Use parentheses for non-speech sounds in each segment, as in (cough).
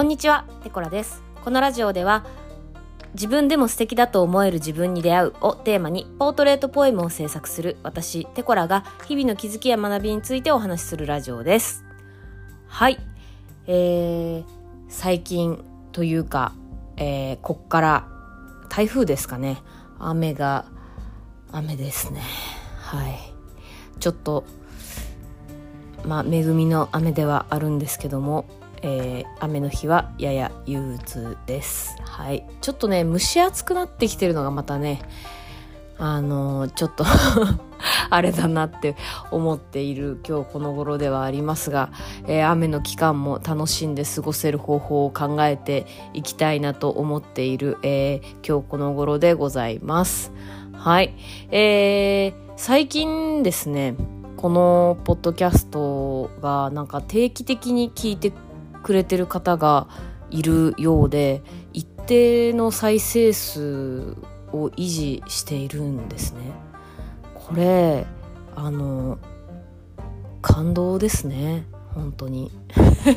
こんにちは、テコラです。このラジオでは、自分でも素敵だと思える自分に出会うをテーマに、ポートレートポエムを制作する私、テコラが日々の気づきや学びについてお話しするラジオです。はい。えー、最近というか、えー、こっから台風ですかね。雨が、雨ですね。はい。ちょっと、まあ、恵みの雨ではあるんですけども、えー、雨の日はやや憂鬱です。はい。ちょっとね、蒸し暑くなってきてるのがまたね、あのーちょっと (laughs) あれだなって思っている今日この頃ではありますが、えー雨の期間も楽しんで過ごせる方法を考えていきたいなと思っている、えー今日この頃でございます。はい。えー最近ですね、このポッドキャストがなんか定期的に聞いてくれてる方がいるようで一定の再生数を維持しているんですね。これあの感動ですね。本当に。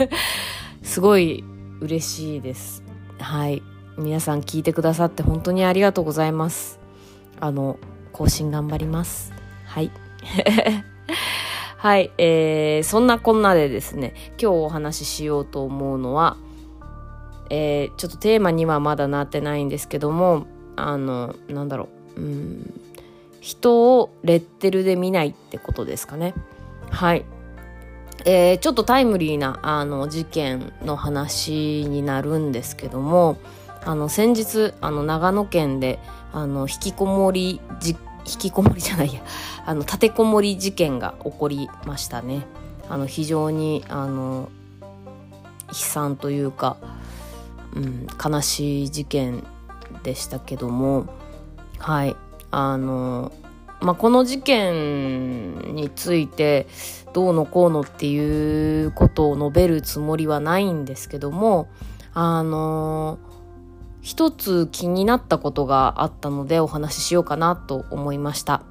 (laughs) すごい嬉しいです。はい。皆さん聞いてくださって本当にありがとうございます。あの更新頑張ります。はい。はい、えー、そんなこんなでですね、今日お話ししようと思うのは、えー、ちょっとテーマにはまだなってないんですけども、あの、なんだろう、うん、人をレッテルで見ないってことですかね。はい。えー、ちょっとタイムリーな、あの、事件の話になるんですけども、あの、先日、あの、長野県で、あの、引きこもりじ、引きこもりじゃないや、(laughs) あの立てこもり事件が起こりましたね。あの非常にあの悲惨というか、うん、悲しい事件でしたけども。はい。あの、まあ、この事件についてどうのこうのっていうことを述べるつもりはないんですけどもあの一つ気になったことがあったのでお話ししようかなと思いました。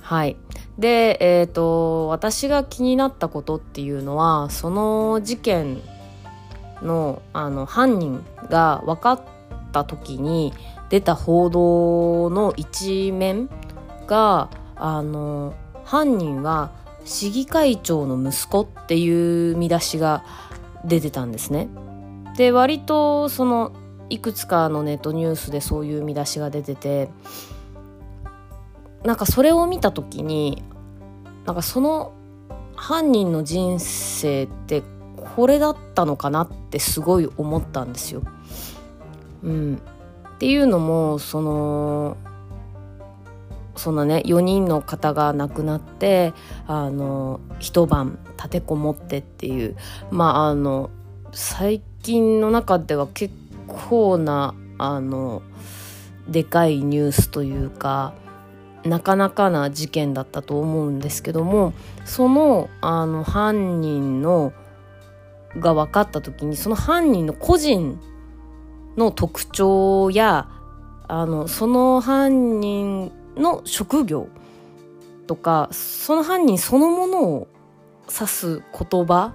はい。で、えっ、と、私が気になったことっていうのは、その事件の、あの、犯人が分かった時に出た報道の一面が、あの、犯人は市議会長の息子っていう見出しが出てたんですね。で、割とその、いくつかのネットニュースでそういう見出しが出てて、なんかそれを見た時になんかその犯人の人生ってこれだったのかなってすごい思ったんですよ。うん、っていうのもそのそんなね4人の方が亡くなってあの一晩立てこもってっていうまああの最近の中では結構なあのでかいニュースというかなかなかな事件だったと思うんですけどもそのあの犯人のが分かった時にその犯人の個人の特徴やあのその犯人の職業とかその犯人そのものを指す言葉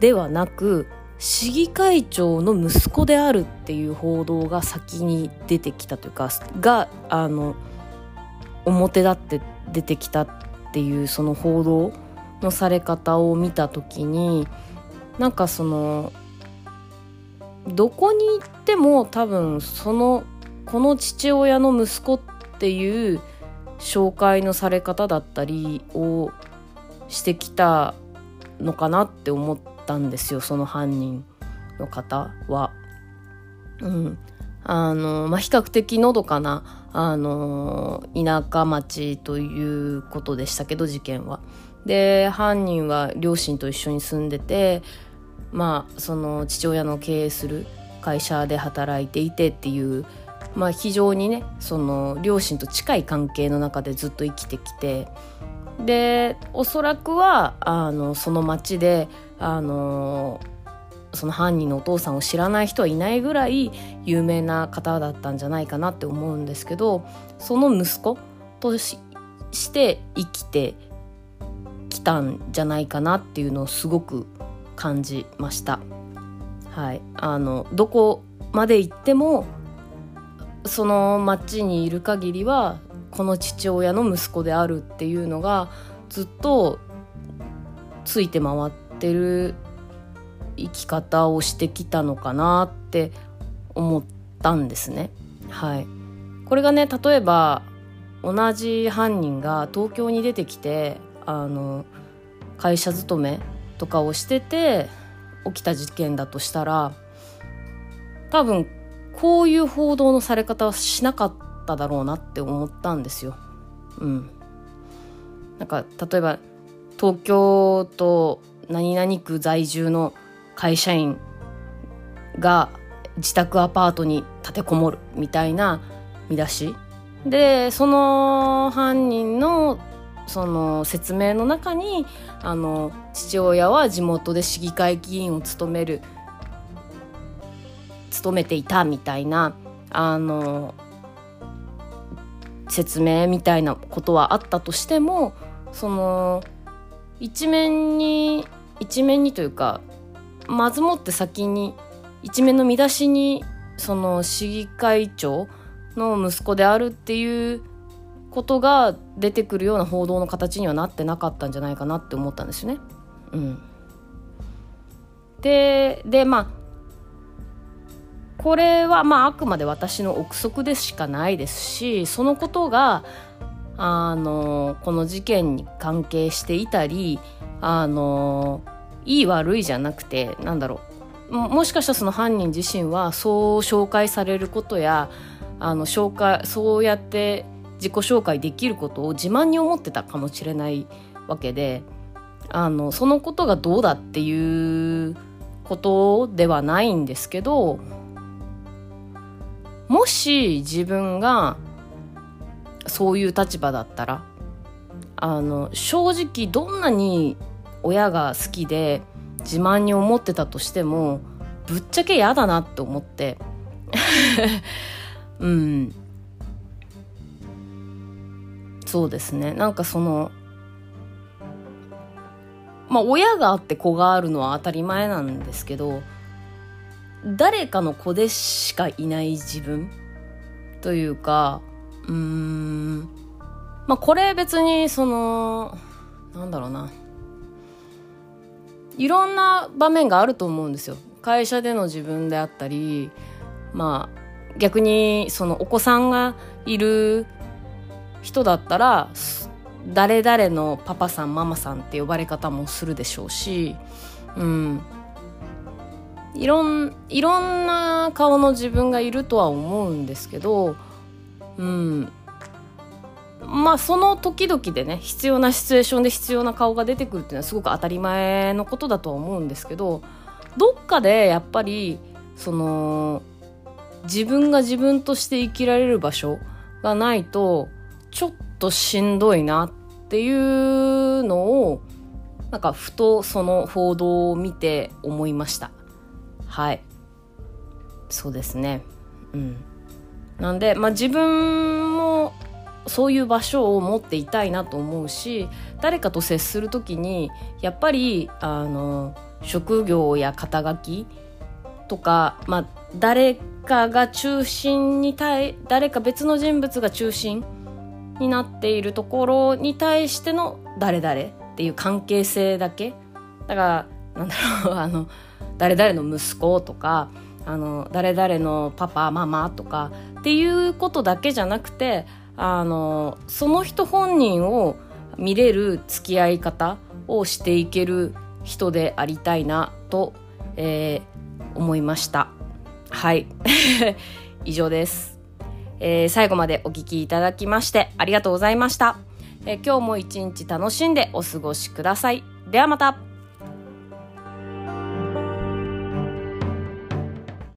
ではなく市議会長の息子であるっていう報道が先に出てきたというかがあの表立って出てきたっていうその報道のされ方を見た時になんかそのどこに行っても多分そのこの父親の息子っていう紹介のされ方だったりをしてきたのかなって思ってたんですよその犯人の方は。うん、あのまあ、比較的のどかなあの田舎町ということでしたけど事件は。で犯人は両親と一緒に住んでてまあその父親の経営する会社で働いていてっていう、まあ、非常にねその両親と近い関係の中でずっと生きてきてでおそらくはあのその町であのその犯人のお父さんを知らない人はいないぐらい有名な方だったんじゃないかなって思うんですけどその息子として生きてきたんじゃないかなっていうのをすごく感じました。はいあのどこまで行ってもその町にいる限りはこの父親の息子であるっていうのがずっとついて回ってる生き方をしてきたのかなって思ったんですね。はい、これがね例えば同じ犯人が東京に出てきてあの会社勤めとかをしてて起きた事件だとしたら多分こういう報道のされ方はしなかっただろうなって思ったんですよ。うん、なんか例えば東京都何々区在住の会社員が自宅アパートに立てこもるみたいな見出しでその犯人のその説明の中にあの父親は地元で市議会議員を務める務めていたみたいなあの説明みたいなことはあったとしてもその一面に一面にというかまずもって先に一面の見出しにその市議会長の息子であるっていうことが出てくるような報道の形にはなってなかったんじゃないかなって思ったんですよね。うん、ででまあこれはまああくまで私の憶測でしかないですしそのことがあのこの事件に関係していたりあのいい悪いじゃなくてなんだろうもしかしたらその犯人自身はそう紹介されることやあの紹介そうやって自己紹介できることを自慢に思ってたかもしれないわけであのそのことがどうだっていうことではないんですけどもし自分がそういう立場だったらあの正直どんなに親が好きで自慢に思ってたとしてもぶっちゃけ嫌だなって思って。(laughs) うん。そうですね。なんかそのまあ親があって子があるのは当たり前なんですけど誰かの子でしかいない自分というかうーん。まあこれ別にそのなんだろうな。いろんな場面があると思うんですよ。会社での自分であったりまあ逆にそのお子さんがいる人だったら誰々のパパさんママさんって呼ばれ方もするでしょうしうん。いろんいろんな顔の自分がいるとは思うんですけどうん。まあその時々でね必要なシチュエーションで必要な顔が出てくるっていうのはすごく当たり前のことだとは思うんですけどどっかでやっぱりその自分が自分として生きられる場所がないとちょっとしんどいなっていうのをなんかふとその報道を見て思いました。はい。そうですね。うん。なんでまあ自分もそういう場所を持っていたいなと思うし誰かと接する時にやっぱりあの職業や肩書きとか、まあ、誰かが中心に対誰か別の人物が中心になっているところに対しての誰々っていう関係性だけ。だからなんだろうあの誰々の息子とかあの誰々のパパママとかっていうことだけじゃなくてあのその人本人を見れる付き合い方をしていける人でありたいなと、えー、思いました。はい。(laughs) 以上です、えー、最後までお聞きいただきましてありがとうございました、えー、今日も一日楽しんでお過ごしください。ではまた。